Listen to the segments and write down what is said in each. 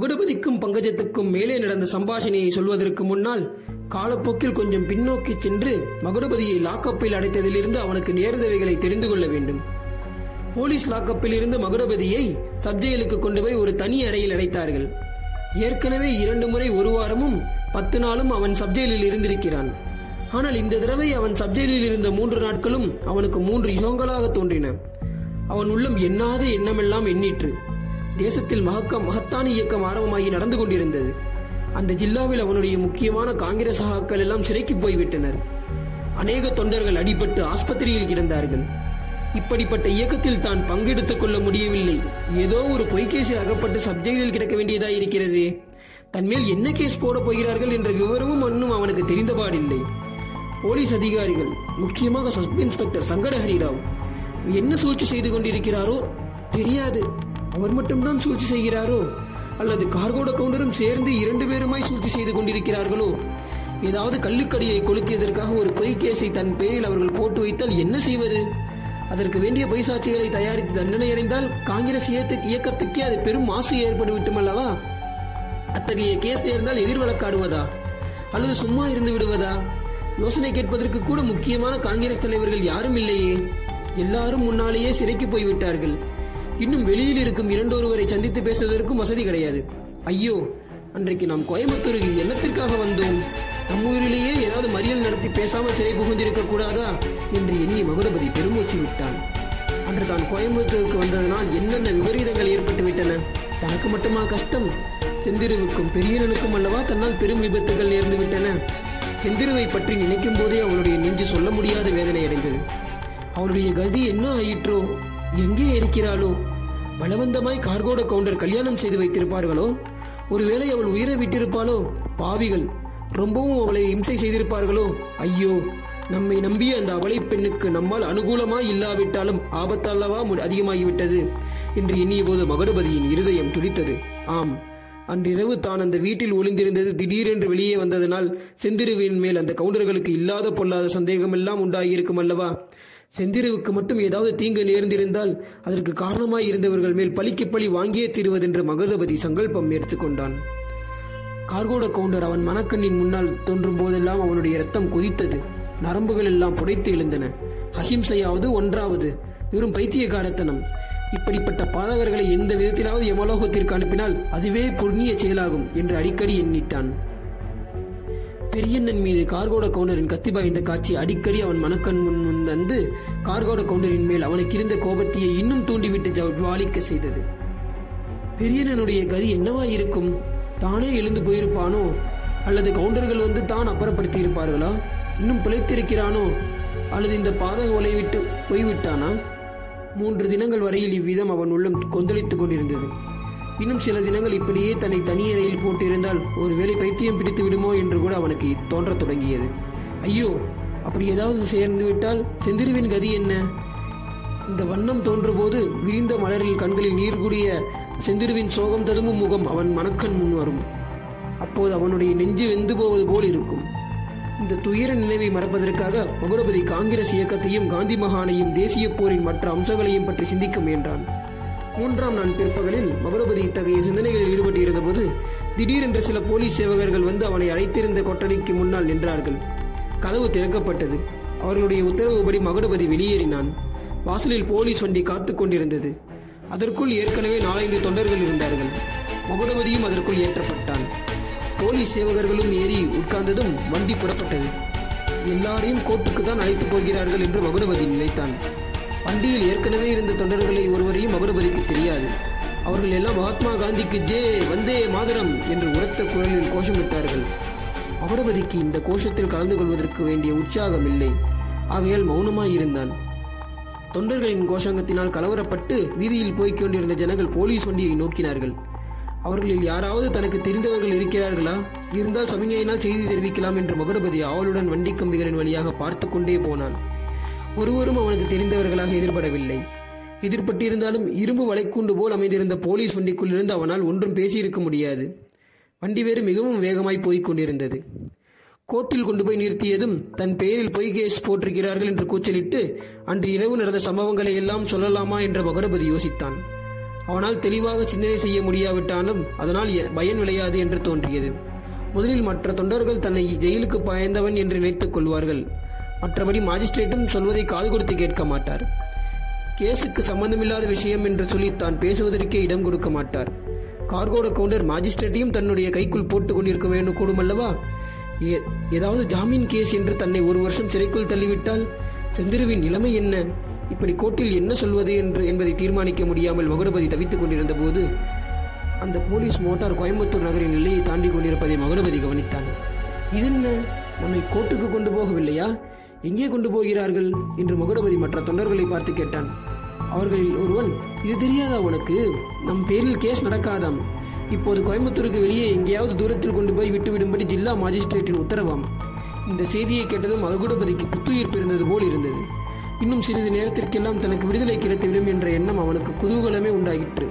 மகுடபதிக்கும் பங்கஜத்துக்கும் மேலே நடந்த சம்பாஷணையை சொல்வதற்கு முன்னால் காலப்போக்கில் கொஞ்சம் பின்னோக்கி சென்று மகுடபதியை லாக்கப்பில் அடைத்ததிலிருந்து அவனுக்கு நேர்ந்தவைகளை தெரிந்து கொள்ள வேண்டும். போலீஸ் லாக்கப்பில் இருந்து மகுடபதியை சப்ஜெயிலுக்கு கொண்டு போய் ஒரு தனி அறையில் அடைத்தார்கள். ஏற்கனவே இரண்டு முறை ஒரு வாரமும் பத்து நாளும் அவன் சப்ஜெயிலில் இருந்திருக்கிறான். ஆனால் இந்த தடவை அவன் சப்ஜெயிலில் இருந்த மூன்று நாட்களும் அவனுக்கு மூன்று யுகங்களாக தோன்றின. அவன் உள்ளம் எண்ணாத எண்ணமெல்லாம் எண்ணிற்று. தேசத்தில் மகக்க மகத்தான இயக்கம் ஆரம்பமாகி நடந்து கொண்டிருந்தது. அந்த ஜில்லாவில் அவனுடைய முக்கியமான காங்கிரஸ் சகாக்கள் எல்லாம் சிறைக்கு போய்விட்டனர். அநேக தொண்டர்கள் அடிபட்டு ஆஸ்பத்திரியில் கிடந்தார்கள். இப்படிப்பட்ட இயக்கத்தில் தான் பங்கெடுத்துக் கொள்ள முடியவில்லை. ஏதோ ஒரு பொய்கேசில் அகப்பட்டு சப்ஜெக்டில் கிடக்க வேண்டியதாக இருக்கிறது. தன்மேல் என்ன கேஸ் போட போகிறார்கள் என்ற விவரமும் இன்னும் அவனுக்கு தெரிந்தபாடில்லை. போலீஸ் அதிகாரிகள் முக்கியமாக சப் இன்ஸ்பெக்டர் சங்கர ஹரிராவ் என்ன சூழ்ச்சி செய்து கொண்டிருக்கிறாரோ தெரியாது. அவர் மட்டும்தான் சூழ்ச்சி செய்கிறாரோ? அல்லது கார்கோட கவுண்டரும் சேர்ந்து இரண்டு பேருமாய் சூழ்ச்சி செய்து கொண்டிருக்கிறார்களோ? ஏதாவது கள்ளுக்கடியை கொளுத்தியதற்காக ஒரு பொய் கேஸை தன் பேரில் அவர்கள் போட்டு வைத்தால் என்ன செய்வது? அதற்கு வேண்டிய பொய் சாட்சிகளை தயாரித்து தண்டனை அடைந்தால் காங்கிரஸ் இயக்கத்துக்கே அது பெரும் மாசு ஏற்பட்டு அல்லவா அத்தகைய கேஸ் நேர்ந்தால் எதிர் வழக்காடுவதா அல்லது சும்மா இருந்து விடுவதா? யோசனை கேட்பதற்கு கூட முக்கியமான காங்கிரஸ் தலைவர்கள் யாரும் இல்லையே. எல்லாரும் முன்னாலேயே சிறைக்கு போய்விட்டார்கள். இன்னும் வெளியில் இருக்கும் இரண்டொருவரை சந்தித்து பேசுவதற்கும் வசதி கிடையாது. ஐயோ அன்றைக்கு நாம் கோயம்புத்தூருக்கு என்னத்திற்காக வந்தோம்? நம்மூரிலேயே ஏதாவது மறியல் நடத்தி பேசாமல் சிறை புகுந்திருக்க கூடாதா? என்று எண்ணி மகுடபதி பெருமூச்சு விட்டான். அன்று தான் கோயம்புத்தூருக்கு வந்ததனால் என்னென்ன விபரீதங்கள் ஏற்பட்டு விட்டன? தனக்கு மட்டுமா கஷ்டம்? செந்திருவுக்கும் பெரியனனுக்கும் அல்லவா தன்னால் பெரும் விபத்துகள் நேர்ந்து விட்டன? செந்திருவை பற்றி நினைக்கும் போதே அவனுடைய நெஞ்சு சொல்ல முடியாத வேதனை அடைந்தது. அவருடைய கதி என்ன ஆயிற்றோ? எங்கே இருக்கிறாளோ? பலவந்தமாய் கார்கோட கவுண்டர் கல்யாணம் செய்து வைத்திருப்பார்களோ? ஒருவேளை அவள் உயிரை விட்டிருப்பாளோ? பாவிகள் ரொம்பவும் அவளை இம்சை செய்திருப்பார்களோ? ஐயோ நம்மை நம்பிய அந்த அவளை பெண்ணுக்கு நம்மால் அனுகூலமாய் இல்லாவிட்டாலும் ஆபத்தல்லவா அதிகமாகிவிட்டது. என்று எண்ணிய போது மகுடபதியின் இருதயம் துடித்தது. ஆம் அன்றிரவு தான் அந்த வீட்டில் ஒளிந்திருந்தது திடீரென்று வெளியே வந்ததனால் செந்திருவின் மேல் அந்த கவுண்டர்களுக்கு இல்லாத பொல்லாத சந்தேகமெல்லாம் உண்டாகியிருக்கும் அல்லவா? செந்திருவுக்கு மட்டும் ஏதாவது தீங்கு நேர்ந்திருந்தால் அதற்கு காரணமாய் இருந்தவர்கள் மேல் பழிக்கு பழி வாங்கியே தீருவதென்று மகதபதி சங்கல்பம் எடுத்துக்கொண்டான் கார்கோட கவுண்டர் அவன் மனக்கண்ணின் முன்னால் தோன்றும் போதெல்லாம் அவனுடைய ரத்தம் கொதித்தது. நரம்புகள் எல்லாம் புடைத்து எழுந்தன. அஹிம்சையாவது ஒன்றாவது. வெறும் பைத்தியகாரத்தனம். இப்படிப்பட்ட பாதகர்களை எந்த விதத்திலாவது யமலோகத்திற்கு அனுப்பினால் அதுவே புண்ணிய செயலாகும் என்று அடிக்கடி எண்ணிட்டான். பெரியண்ணன் மீது கார்கோட கவுண்டரின் கத்தி பாய்ந்த காட்சி அடிக்கடி அவன் மனக்கண் முன் முன் வந்து கார்கோட கவுண்டரின் மேல் அவனுக்கு இருந்த கோபத்தையே இன்னும் தூண்டிவிட்டு ஜவ- செய்தது. பெரியண்ணனுடைய கதி என்னவா இருக்கும்? தானே எழுந்து போயிருப்பானோ? அல்லது கவுண்டர்கள் வந்து தான் அப்புறப்படுத்தி இருப்பார்களா இன்னும் பிழைத்திருக்கிறானோ? அல்லது இந்த பாதக ஒலை விட்டு போய்விட்டானா? மூன்று தினங்கள் வரையில் இவ்விதம் அவன் உள்ளம் கொந்தளித்துக் கொண்டிருந்தது. இன்னும் சில தினங்கள் இப்படியே தன்னை தனியறையில் போட்டிருந்தால் ஒருவேளை பைத்தியம் பிடித்து விடுமோ என்று கூட அவனுக்கு தோன்றத் தொடங்கியது. ஐயோ அப்படி ஏதாவது சேர்ந்து விட்டால் செந்திருவின் கதி என்ன? இந்த வண்ணம் தோன்றும்போது விரிந்த மலரில் கண்களில் நீர் கூடிய செந்திருவின் சோகம் ததும்பும் முகம் அவன் மனக்கண் முன் வரும். அப்போது அவனுடைய நெஞ்சு வெந்து போவது போல் இருக்கும். இந்த துயர நினைவை மறப்பதற்காக மகுடபதி காங்கிரஸ் இயக்கத்தையும் காந்தி மகானையும் தேசிய போரின் மற்ற அம்சங்களையும் பற்றி சிந்திக்க முயன்றான். மூன்றாம் நாள் பிற்பகலில் மகுடபதி இத்தகைய சிந்தனைகளில் ஈடுபட்டு இருந்தபோது திடீரென்று சில போலீஸ் சேவகர்கள் வந்து அவனை அழைத்திருந்த கொட்டடிக்கு முன்னால் நின்றார்கள். கதவு திறக்கப்பட்டது. அவர்களுடைய உத்தரவுப்படி மகுடபதி வெளியேறினான். வாசலில் போலீஸ் வண்டி காத்து கொண்டிருந்தது. அதற்குள் ஏற்கனவே நாலைந்து தொண்டர்கள் இருந்தார்கள். மகுடபதியும் அதற்குள் ஏற்றப்பட்டான். போலீஸ் சேவகர்களும் ஏறி உட்கார்ந்ததும் வண்டி புறப்பட்டது. எல்லாரையும் கோர்ட்டுக்கு தான் அழைத்து போகிறார்கள் என்று மகுடபதி நினைத்தான். வண்டியில் ஏற்கனவே இருந்த தொண்டர்களை ஒருவரையும் அபரபலிக்கு தெரியாது. அவர்கள் எல்லாம் மகாத்மா காந்திக்கு ஜே வந்தே மாதரம் என்று உரத்த குரலில் கோஷமிட்டார்கள் அபரபதிக்கு இந்த கோஷத்தில் கலந்து கொள்வதற்கு வேண்டிய உற்சாகம் இல்லை. ஆகையால் மௌனமாயிருந்தான் தொண்டர்களின் கோஷங்கத்தினால் கலவரப்பட்டு வீதியில் போய்க் கொண்டிருந்த ஜனங்கள் போலீஸ் வண்டியை நோக்கினார்கள். அவர்களில் யாராவது தனக்கு தெரிந்தவர்கள் இருக்கிறார்களா? இருந்தால் சமிகையினால் செய்தி தெரிவிக்கலாம் என்று மகுடபதி ஆவலுடன் வண்டி கம்பிகளின் வழியாக பார்த்து கொண்டே போனான். ஒருவரும் அவனுக்கு தெரிந்தவர்களாக எதிர்படவில்லை. எதிர்பட்டிருந்தாலும் இரும்பு வலைக்கூண்டு போல் அமைந்திருந்த போலீஸ் வண்டிக்குள் இருந்து அவனால் ஒன்றும் பேசியிருக்க முடியாது. வண்டி வேறு மிகவும் வேகமாய் போய்க் கொண்டிருந்தது. கோர்ட்டில் கொண்டு போய் நிறுத்தியதும் தன் பெயரில் பொய் கேஸ் போட்டிருக்கிறார்கள் என்று கூச்சலிட்டு அன்று இரவு நடந்த சம்பவங்களை எல்லாம் சொல்லலாமா? என்ற மகுடபதி யோசித்தான். அவனால் தெளிவாக சிந்தனை செய்ய முடியாவிட்டாலும் அதனால் பயன் விளையாது என்று தோன்றியது. முதலில் மற்ற தொண்டர்கள் தன்னை ஜெயிலுக்கு பாய்ந்தவன் என்று நினைத்துக் கொள்வார்கள். மற்றபடி மாஜிஸ்ட்ரேட்டும் சொல்வதை காது கொடுத்து கேட்க மாட்டார். கேஸுக்கு சம்பந்தமில்லாத விஷயம் என்று சொல்லி தான் பேசுவதற்கே இடம் கொடுக்க மாட்டார். கார்கோட கவுண்டர் மாஜிஸ்ட்ரேட்டையும் தன்னுடைய கைக்குள் போட்டுக் கொண்டிருக்க வேண்டும் கூடுமல்லவா? ஏ- ஏதாவது ஜாமீன் கேஸ் என்று தன்னை ஒரு வருஷம் சிறைக்குள் தள்ளிவிட்டால் செந்திருவின் நிலைமை என்ன? இப்படி கோர்ட்டில் என்ன சொல்வது என்று என்பதை தீர்மானிக்க முடியாமல் மகுடபதி தவித்துக் கொண்டிருந்த போது அந்த போலீஸ் மோட்டார் கோயம்புத்தூர் நகரின் எல்லையை தாண்டி கொண்டிருப்பதை மகுடபதி கவனித்தான். இது என்ன? நம்மை கோர்ட்டுக்கு கொண்டு போகவில்லையா? எங்கே கொண்டு போகிறார்கள்? என்று மகுடபதி மற்ற தொண்டர்களை பார்த்து கேட்டான். அவர்களில் ஒருவன் இது தெரியாதா உனக்கு? நம் பேரில் கேஸ் நடக்காதாம். இப்போது கோயம்புத்தூருக்கு வெளியே எங்கேயாவது தூரத்தில் கொண்டு போய் விட்டுவிடும்படி ஜில்லா மாஜிஸ்ட்ரேட்டின் உத்தரவாம். இந்த செய்தியை கேட்டதும் மகுடபதிக்கு புத்துயிர் பிறந்தது போல் இருந்தது. இன்னும் சிறிது நேரத்திற்கெல்லாம் தனக்கு விடுதலை கிடைத்துவிடும் என்ற எண்ணம் அவனுக்கு குதூகலமே உண்டாகிற்று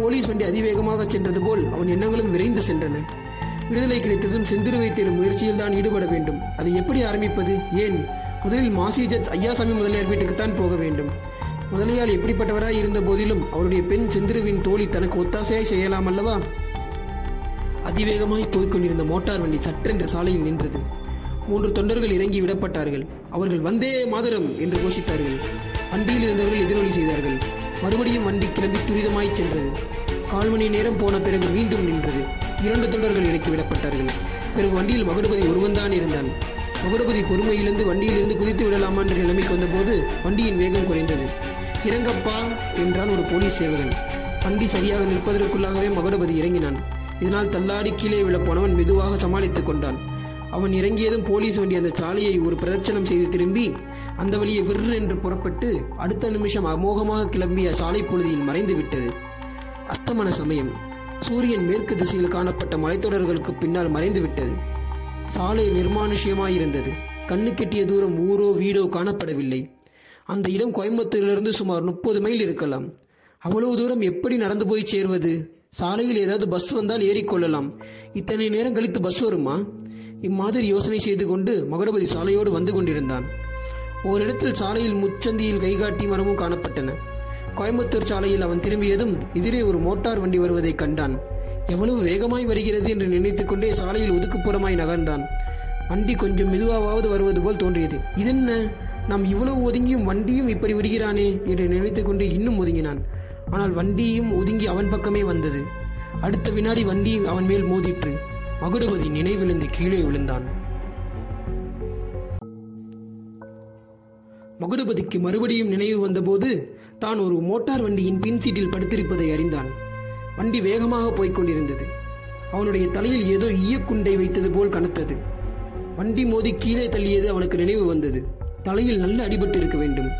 போலீஸ் வண்டி அதிவேகமாக சென்றது போல் அவன் எண்ணங்களும் விரைந்து சென்றன. விடுதலை கிடைத்ததும் செந்திருவை தேடும் முயற்சியில் தான் ஈடுபட வேண்டும். அதை எப்படி ஆரம்பிப்பது? ஏன்? முதலில் மாசி ஐயாசாமி முதலியார் வீட்டுக்குத்தான் போக வேண்டும். முதலியால் எப்படிப்பட்டவராய் இருந்த போதிலும் அவருடைய பெண் செந்திருவின் தோழி தனக்கு ஒத்தாசையாய் செய்யலாம் அல்லவா? அதிவேகமாய் போய்க்கொண்டிருந்த மோட்டார் வண்டி சற்றென்று சாலையில் நின்றது. மூன்று தொண்டர்கள் இறங்கி விடப்பட்டார்கள். அவர்கள் வந்தே மாதரம்! என்று கோஷித்தார்கள். வண்டியில் இருந்தவர்கள் எதிரொலி செய்தார்கள். மறுபடியும் வண்டி கிளம்பி துரிதமாய் சென்றது. கால் மணி நேரம் போன பிறகு மீண்டும் நின்றது. இரண்டு தொண்டர்கள் இறக்கி விடப்பட்டார்கள். பிறகு வண்டியில் மகுடபதி ஒருவன்தான் இருந்தான். மகுடபதி பொறுமையிலிருந்து வண்டியிலிருந்து குதித்து விடலாமா என்ற நிலைமைக்கு வந்தபோது வண்டியின் வேகம் குறைந்தது. இறங்கப்பா என்றான் ஒரு போலீஸ் சேவகன். வண்டி சரியாக நிற்பதற்குள்ளாகவே மகுடபதி இறங்கினான். இதனால் தள்ளாடி கீழே விழப் போனவன் மெதுவாக சமாளித்துக் கொண்டான். அவன் இறங்கியதும் போலீஸ் வண்டி அந்த சாலையை ஒரு பிரதட்சணம் செய்து திரும்பி அந்த வழியை விற்று என்று புறப்பட்டு அடுத்த நிமிஷம் அமோகமாக கிளம்பிய சாலை பொழுதியில் மறைந்து விட்டது அஸ்தமன சமயம். சூரியன் மேற்கு திசையில் காணப்பட்ட மலைத்தொடர்களுக்கு பின்னால் மறைந்து விட்டது சாலை நிர்மானுஷ்யமாயிருந்தது. கண்ணு கெட்டிய தூரம் ஊரோ வீடோ காணப்படவில்லை. அந்த இடம் கோயம்புத்தூரிலிருந்து சுமார் முப்பது மைல் இருக்கலாம். அவ்வளவு தூரம் எப்படி நடந்து போய் சேர்வது? சாலையில் ஏதாவது பஸ் வந்தால் ஏறிக்கொள்ளலாம். இத்தனை நேரம் கழித்து பஸ் வருமா? இம்மாதிரி யோசனை செய்து கொண்டு மகுடபதி சாலையோடு வந்து கொண்டிருந்தான். ஓரிடத்தில் சாலையில் முச்சந்தியில் கைகாட்டி மரமும் காணப்பட்டன. கோயம்புத்தூர் சாலையில் அவன் திரும்பியதும் எதிரே ஒரு மோட்டார் வண்டி வருவதை கண்டான். எவ்வளவு வேகமாய் வருகிறது என்று நினைத்துக் கொண்டே சாலையில் ஒதுக்குப்புறமாய் நகர்ந்தான். வண்டி கொஞ்சம் மெதுவாவது வருவது போல் தோன்றியது. இதென்ன? நாம் இவ்வளவு ஒதுங்கியும் வண்டியும் இப்படி விடுகிறானே? என்று நினைத்துக் கொண்டு இன்னும் ஒதுங்கினான். ஆனால் வண்டியும் ஒதுங்கி அவன் பக்கமே வந்தது. அடுத்த வினாடி வண்டி அவன் மேல் மோதிற்று. மகுடபதி நினைவிழுந்து கீழே விழுந்தான். மகுடபதிக்கு மறுபடியும் நினைவு வந்தபோது தான் ஒரு மோட்டார் வண்டியின் பின் சீட்டில் படுத்திருப்பதை அறிந்தான். வண்டி வேகமாக போய்க் கொண்டிருந்தது. அவனுடைய தலையில் ஏதோ ஈயக்குண்டை வைத்தது போல் கனத்தது. வண்டி மோதி கீழே தள்ளியது அவனுக்கு நினைவு வந்தது. தலையில் நல்ல அடிபட்டு இருக்க வேண்டும்.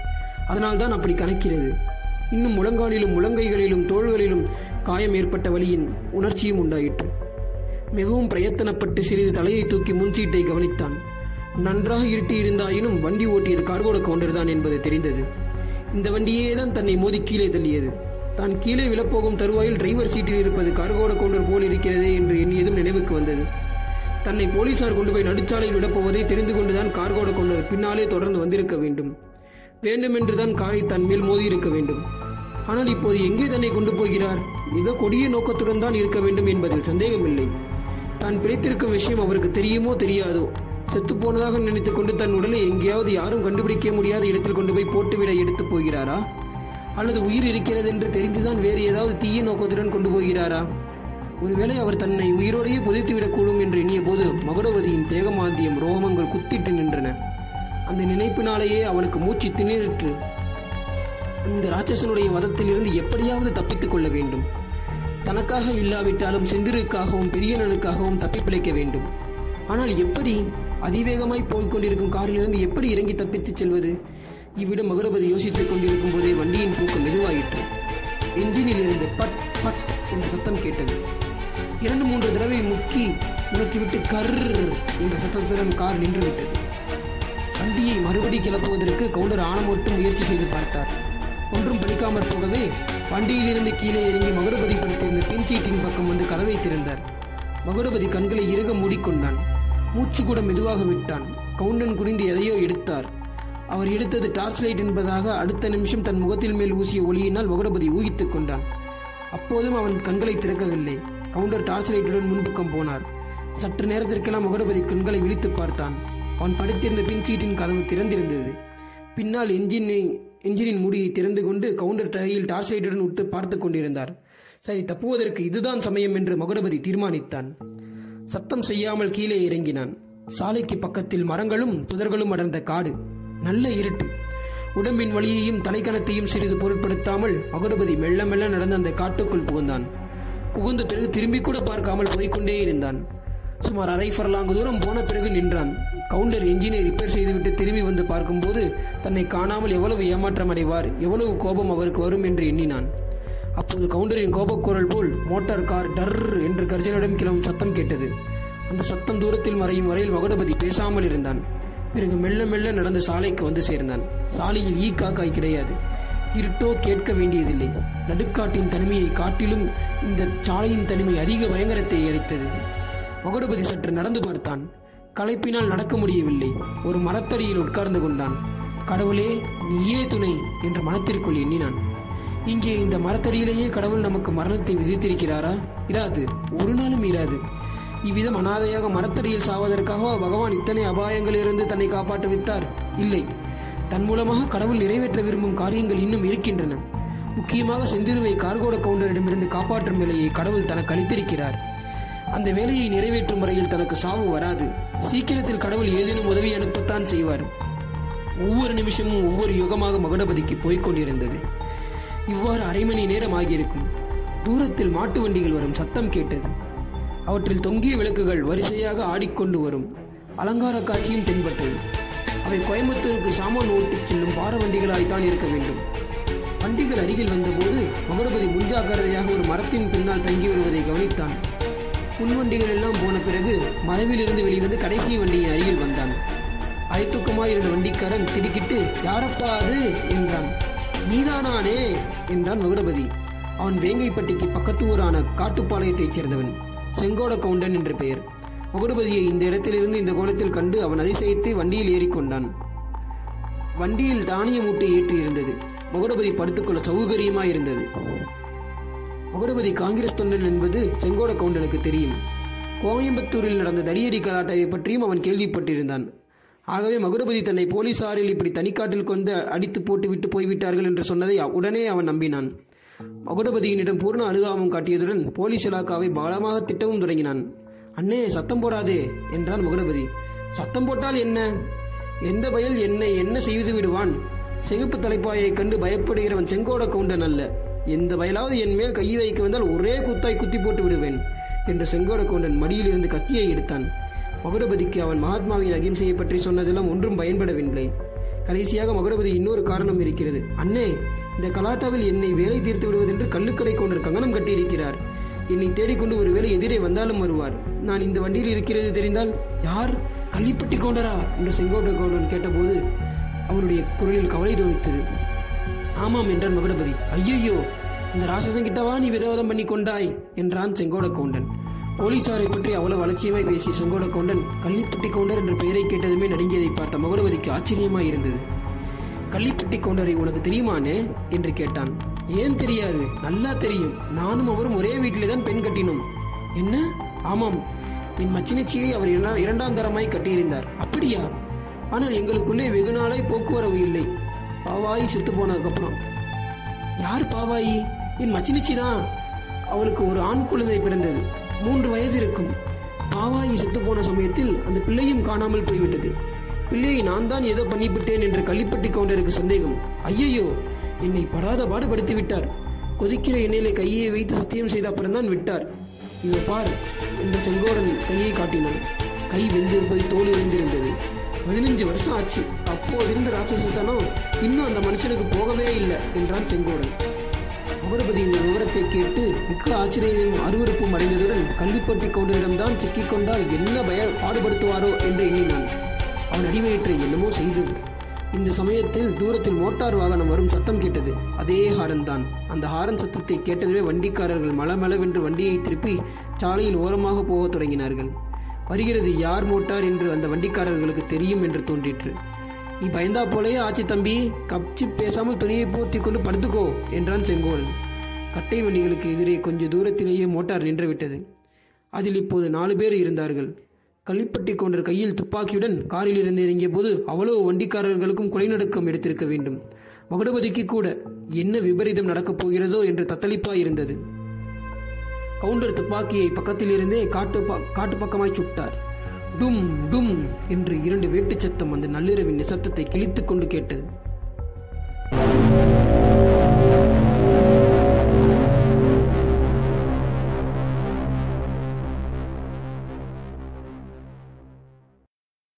அதனால்தான் அப்படி கணக்கிறது இன்னும் முழங்காலிலும் முழங்கைகளிலும் தோள்களிலும் காயம் ஏற்பட்ட வழியின் உணர்ச்சியும் உண்டாயிற்று. மிகவும் பிரயத்தனப்பட்டு சிறிது தலையை தூக்கி முன்சீட்டை கவனித்தான். நன்றாக இருட்டி இருந்தாயினும் வண்டி ஓட்டியது கார்கோட கவுண்டர் தான் என்பது தெரிந்தது. இந்த வண்டியே தான் தன்னை மோதி கீழே தள்ளியது. தான் கீழே விழப்போகும் தருவாயில் டிரைவர் சீட்டில் இருப்பது கார்கோட கவுண்டர் போல் இருக்கிறதே என்று எண்ணியதும் நினைவுக்கு வந்தது. தன்னை போலீசார் கொண்டு போய் நடுச்சாலையில் விடப்போவதை தெரிந்து கொண்டுதான் கார்கோட கவுண்டர் பின்னாலே தொடர்ந்து வந்திருக்க வேண்டும். வேண்டுமென்றுதான் காரை தன் மேல் மோதி இருக்க வேண்டும். ஆனால் இப்போது எங்கே தன்னை கொண்டு போகிறார்? ஏதோ கொடிய நோக்கத்துடன் தான் இருக்க வேண்டும் என்பதில் சந்தேகமில்லை. தான் பிழைத்திருக்கும் விஷயம் அவருக்கு தெரியுமோ தெரியாதோ? செத்து போனதாக நினைத்துக் கொண்டு தன் உடலை எங்கேயாவது யாரும் கண்டுபிடிக்க முடியாத இடத்தில் கொண்டு போய் போட்டுவிட எடுத்து போகிறாரா? அல்லது உயிர் இருக்கிறது என்று தெரிந்துதான் வேறு ஏதாவது தீய நோக்கத்துடன் கொண்டு போகிறாரா? ஒருவேளை அவர் தன்னை உயிரோடையே புதைத்துவிடக்கூடும் என்று எண்ணிய போது மகுடவதியின் தேகமாந்தியம் ரோமங்கள் குத்திட்டு நின்றன. அந்த நினைப்பினாலேயே அவனுக்கு மூச்சு திணறிற்று. இந்த ராட்சசனுடைய வதத்திலிருந்து எப்படியாவது தப்பித்துக் கொள்ள வேண்டும். தனக்காக இல்லாவிட்டாலும் செந்திருக்காகவும் பெரியனனுக்காகவும் தப்பி பிழைக்க வேண்டும். ஆனால் எப்படி அதிவேகமாய் போய்கொண்டிருக்கும் காரிலிருந்து எப்படி இறங்கி தப்பித்துச் செல்வது? இவ்விடம் மகுடபதி யோசித்துக் கொண்டிருக்கும் போதே வண்டியின் போக்கு மெதுவாயிற்று. என்ஜினில் இருந்து பட் பட் என்ற சத்தம் கேட்டது. இரண்டு மூன்று தடவை முக்கி முனக்கிவிட்டு கர் என்ற சத்தத்துடன் கார் நின்றுவிட்டது. வண்டியை மறுபடி கிளப்புவதற்கு கவுண்டர் ஆணமோட்டும் முயற்சி செய்து பார்த்தார். ஒன்றும் பலிக்காமற் போகவே வண்டியிலிருந்து கீழே இறங்கி மகுடபதி படுத்திருந்த பின் சீட்டின் பக்கம் வந்து கதவை திறந்தார். மகுடபதி கண்களை இறுக மூடிக்கொண்டான். மூச்சு கூட மெதுவாக விட்டான். கவுண்டன் குனிந்து எதையோ எடுத்தார். அவர் எடுத்தது டார்ச் லைட் என்பதாக அடுத்த நிமிஷம் தன் முகத்தில் மேல் ஊசிய ஒளியினால் வகுடபதி ஊகித்துக் கொண்டான். அப்போதும் அவன் கண்களை திறக்கவில்லை. கவுண்டர் டார்ச் லைட்டுடன் முன்பக்கம் போனார். சற்று நேரத்திற்கெல்லாம் முகடபதி கண்களை விழித்து பார்த்தான். அவன் படுத்திருந்த பின் சீட்டின் கதவு திறந்திருந்தது. பின்னால் என்ஜினை என்ஜினின் மூடியை திறந்து கொண்டு கவுண்டர் கையில் டார்ச் லைட்டுடன் விட்டு பார்த்து கொண்டிருந்தார். சரி தப்புவதற்கு இதுதான் சமயம் என்று மகுடபதி தீர்மானித்தான். சத்தம் செய்யாமல் கீழே இறங்கினான். சாலைக்கு பக்கத்தில் மரங்களும் புதர்களும் அடர்ந்த காடு நல்ல இருட்டு. உடம்பின் வலியையும் தலைக்கணத்தையும் சிறிது பொருட்படுத்தாமல் அகடுபதி மெல்ல மெல்ல நடந்து அந்த காட்டுக்குள் புகுந்தான். புகுந்த பிறகு திரும்பி கூட பார்க்காமல் போய்க்கொண்டே இருந்தான். சுமார் அரை ஃபர்லாங்கு தூரம் போன பிறகு நின்றான். கவுண்டர் என்ஜினை ரிப்பேர் செய்துவிட்டு திரும்பி வந்து பார்க்கும்போது தன்னை காணாமல் எவ்வளவு ஏமாற்றம் அடைவார் எவ்வளவு கோபம் அவருக்கு வரும் என்று எண்ணினான். அப்போது கவுண்டரின் கோபக்குரல் போல் மோட்டார் கார் டர் என்று கர்ஜனிடம் கிளம்பும் சத்தம் கேட்டது. அந்த சத்தம் தூரத்தில் மறையும் வரையில் மகுடபதி பேசாமல் இருந்தான். பிறகு மெல்ல மெல்ல நடந்து சாலைக்கு வந்து சேர்ந்தான். சாலையில் ஈ காக்காய் கிடையாது. இருட்டோ கேட்க வேண்டியதில்லை. நடுக்காட்டின் தனிமையை காட்டிலும் இந்த சாலையின் தனிமை அதிக பயங்கரத்தை அளித்தது. மகுடபதி சற்று நடந்து பார்த்தான். களைப்பினால் நடக்க முடியவில்லை. ஒரு மரத்தடியில் உட்கார்ந்து கொண்டான். கடவுளே நீயே துணை என்ற மனத்திற்குள் எண்ணினான். இங்கே இந்த மரத்தடியிலேயே கடவுள் நமக்கு மரணத்தை விதித்திருக்கிறாரா? இராது. ஒரு நாளும் இராது. இவ்விதம் அனாதையாக மரத்தடியில் சாவதற்காக பகவான் இத்தனை அபாயங்களிலிருந்து தன்னை காப்பாற்ற வைத்தார் இல்லை. தன் மூலமாக கடவுள் நிறைவேற்ற விரும்பும் காரியங்கள் இன்னும் இருக்கின்றன. முக்கியமாக செந்திருவை கார்கோட கவுண்டரிடமிருந்து காப்பாற்றும் வேலையை கடவுள் தனக்கு அளித்திருக்கிறார். அந்த வேலையை நிறைவேற்றும் வரையில் தனக்கு சாவு வராது. சீக்கிரத்தில் கடவுள் ஏதேனும் உதவி அனுப்பத்தான் செய்வார். ஒவ்வொரு நிமிஷமும் ஒவ்வொரு யுகமாக மகுடபதிக்கு போய்க் கொண்டிருந்தது. இவ்வாறு அரை மணி நேரம் ஆகியிருக்கும் தூரத்தில் மாட்டு வண்டிகள் வரும் சத்தம் கேட்டது. அவற்றில் தொங்கிய விளக்குகள் வரிசையாக ஆடிக்கொண்டு வரும். அலங்கார காட்சியும் தென்பட்டது. அவை கோயம்புத்தூருக்கு சாமான் ஓட்டிச் செல்லும் பார வண்டிகளாய்த்தான் இருக்க வேண்டும். வண்டிகள் அருகில் வந்தபோது மகுடபதி முன்ஜாக்கிரதையாக ஒரு மரத்தின் பின்னால் தங்கி வருவதை கவனித்தான். முன்வண்டிகள் எல்லாம் போன பிறகு மறைவிலிருந்து வெளிவந்து கடைசி வண்டியின் அருகில் வந்தான். அரைத்தூக்கமாய் இருந்த வண்டிக்காரன் திடுக்கிட்டு யாரப்பா அது? என்றான். நீதானானே என்றான் மகுடபதி. அவன் வேங்கைப்பட்டிக்கு பக்கத்து ஊரான காட்டுப்பாளையத்தைச் சேர்ந்தவன் செங்கோட கவுண்டன் என்று பெயர். மகுடபதியை இந்த இடத்திலிருந்து இந்த கோலத்தில் கண்டு அவன் அதிசயித்து வண்டியில் ஏறிக்கொண்டான். வண்டியில் தானிய மூட்டை ஏற்றி இருந்தது மகுடபதி படுத்துக்கொள்ள சௌகரியமாய் இருந்தது மகுடபதி காங்கிரஸ் தொண்டன் என்பது செங்கோட கவுண்டனுக்கு தெரியும். கோயம்புத்தூரில் நடந்த தடியடி கலாட்டாவை பற்றியும் அவன் கேள்விப்பட்டிருந்தான். ஆகவே மகுடபதி தன்னை போலீசாரில் இப்படி தனிக்காட்டில் கொண்டு அடித்து போட்டு விட்டு போய்விட்டார்கள் என்று சொன்னதை உடனே அவன் நம்பினான். மகுடபதியினிடம் பூர்ண அனுதாபம் காட்டியதுடன் போலீஸ் இலாக்காவை பலமாக திட்டவும் தொடங்கினான். அண்ணே சத்தம் போடாதே என்றான் மகுடபதி. சத்தம் போட்டால் என்ன? எந்த பயல் என்னை என்ன செய்து விடுவான்? செகுப்பு தலைப்பாயை கண்டு பயப்படுகிறவன் செங்கோட கவுண்டன் அல்ல. எந்த பயலாவது என் மேல் கை வைக்க வந்தால் ஒரே குத்தாய் குத்தி போட்டு விடுவேன் என்று செங்கோட கவுண்டன் மடியில் இருந்து கத்தியை எடுத்தான். மகுடபதிக்கு அவன் மகாத்மாவின் அகிம்சையை பற்றி சொன்னதெல்லாம் ஒன்றும் பயன்படவில்லை. கடைசியாக மகுடபதி இன்னொரு காரணம் இருக்கிறது. அண்ணே இந்த கலாட்டாவில் என்னை வேலை தீர்த்து விடுவதென்று கல்லுக்கடை கொண்டு கங்கணம் கட்டியிருக்கிறார். என்னை தேடிக்கொண்டு ஒருவேளை எதிரே வந்தாலும் வருவார். நான் இந்த வண்டியில் இருக்கிறது தெரிந்தால் யார்? கள்ளிப்பட்டி கொண்டரா என்று செங்கோட்டை கவுண்டன் கேட்டபோது அவனுடைய குரலில் கவலை தோணித்தது. ஆமாம் என்றான் மகுடபதி. ஐயையோ இந்த ராசசன் கிட்டவா நீ விரோதம் பண்ணி கொண்டாய் என்றான் செங்கோட கவுண்டன். போலீசாரை பற்றி அவ்வளவு அலட்சியமாய் பேசிய செங்கோட கவுண்டன் கள்ளிப்பட்டி கவுண்டர் என்ற பெயரை கேட்டதுமே நடுங்கியதை பார்த்த மகுடபதிக்கு ஆச்சரியமாய் இருந்தது கள்ளிப்பட்டி கவுண்டரை உனக்கு தெரியுமானே என்று கேட்டான். ஏன் தெரியாது? நல்லா தெரியும். நானும் அவரும் ஒரே வீட்டிலே தான் பெண் கட்டினோம். என்ன? ஆமாம். என் மச்சினச்சியை அவர் இரண்டாம் தரமாய் கட்டியிருந்தார். அப்படியா? ஆனால் எங்களுக்குள்ளே வெகு நாளாய் போக்குவரவு இல்லை. பாவாயி செத்து போனதுக்கப்புறம். யார் பாவாயி? என் மச்சினிச்சி தான் அவளுக்கு ஒரு ஆண் குழந்தை பிறந்தது. மூன்று வயது இருக்கும் பாவாயி செத்து போன சமயத்தில் அந்த பிள்ளையும் காணாமல் போய்விட்டது. பிள்ளையை நான் தான் ஏதோ பண்ணிவிட்டேன் என்று கள்ளிப்பட்டி கவுண்டருக்கு சந்தேகம். ஐயையோ என்னை படாத பாடுபடுத்தி விட்டார். கொதிக்கிற எண்ணெயிலே கையை வைத்து சத்தியம் செய்த அப்புறம்தான் விட்டார். இதை பார் என்று செங்கோடன் கையை காட்டினான். கை வெந்து போய் தோல் இருந்திருந்தது பதினஞ்சு வருஷம் ஆச்சு. அப்போது இருந்த ராட்சசனம் இன்னும் அந்த மனுஷனுக்கு போகவே இல்லை என்றான் செங்கோடன். அமரபதியின் விவரத்தை கேட்டு மிக்க ஆச்சரியமும் அருவருப்பும் அடைந்ததுடன் கள்ளிப்பட்டி கவுண்டரிடம்தான் சிக்கிக்கொண்டால் என்ன பய பாடுபடுத்துவாரோ என்று எண்ணினான். அவன் அடிவயிற்றை என்னமோ செய்தது இந்த சமயத்தில் தூரத்தில் மோட்டார் வாகனம் வரும் சத்தம் கேட்டது. அதே ஹாரன் தான் அந்த ஹாரன் சத்தத்தை கேட்டதுமே வண்டிக்காரர்கள் மளமளவென்று வண்டியை திருப்பி சாலையில் ஓரமாக போகத் தொடங்கினார்கள். வருகிறது யார் மோட்டார் என்று அந்த வண்டிக்காரர்களுக்கு தெரியும் என்று தோன்றிற்று. நீ பயந்தா போலயே ஆச்சு தம்பி. கப்சி பேசாமல் துணியை போர்த்தி கொண்டு படுத்துக்கோ என்றான் செங்கோல். கட்டை வண்டிகளுக்கு எதிரே கொஞ்ச தூரத்திலேயே மோட்டார் நின்றுவிட்டது. அதில் இப்போது நாலு பேர் இருந்தார்கள். கள்ளிப்பட்டி கொண்ட கையில் துப்பாக்கியுடன் காரில் இருந்து இறங்கிய போது அவ்வளவு வண்டிக்காரர்களுக்கும் கொலைநடுக்கம் எடுத்திருக்க வேண்டும். மகுடபதிக்கு கூட என்ன விபரீதம் நடக்கப் போகிறதோ என்று தத்தளிப்பாய் இருந்தது. கவுண்டர் துப்பாக்கியை பக்கத்திலிருந்தே காட்டு காட்டு பக்கமாய் சுட்டார். டும் டும் என்று இரண்டு வேட்டுச்சத்தம் அந்த நள்ளிரவின் நிசப்தத்தை கிழித்துக் கொண்டு கேட்டது.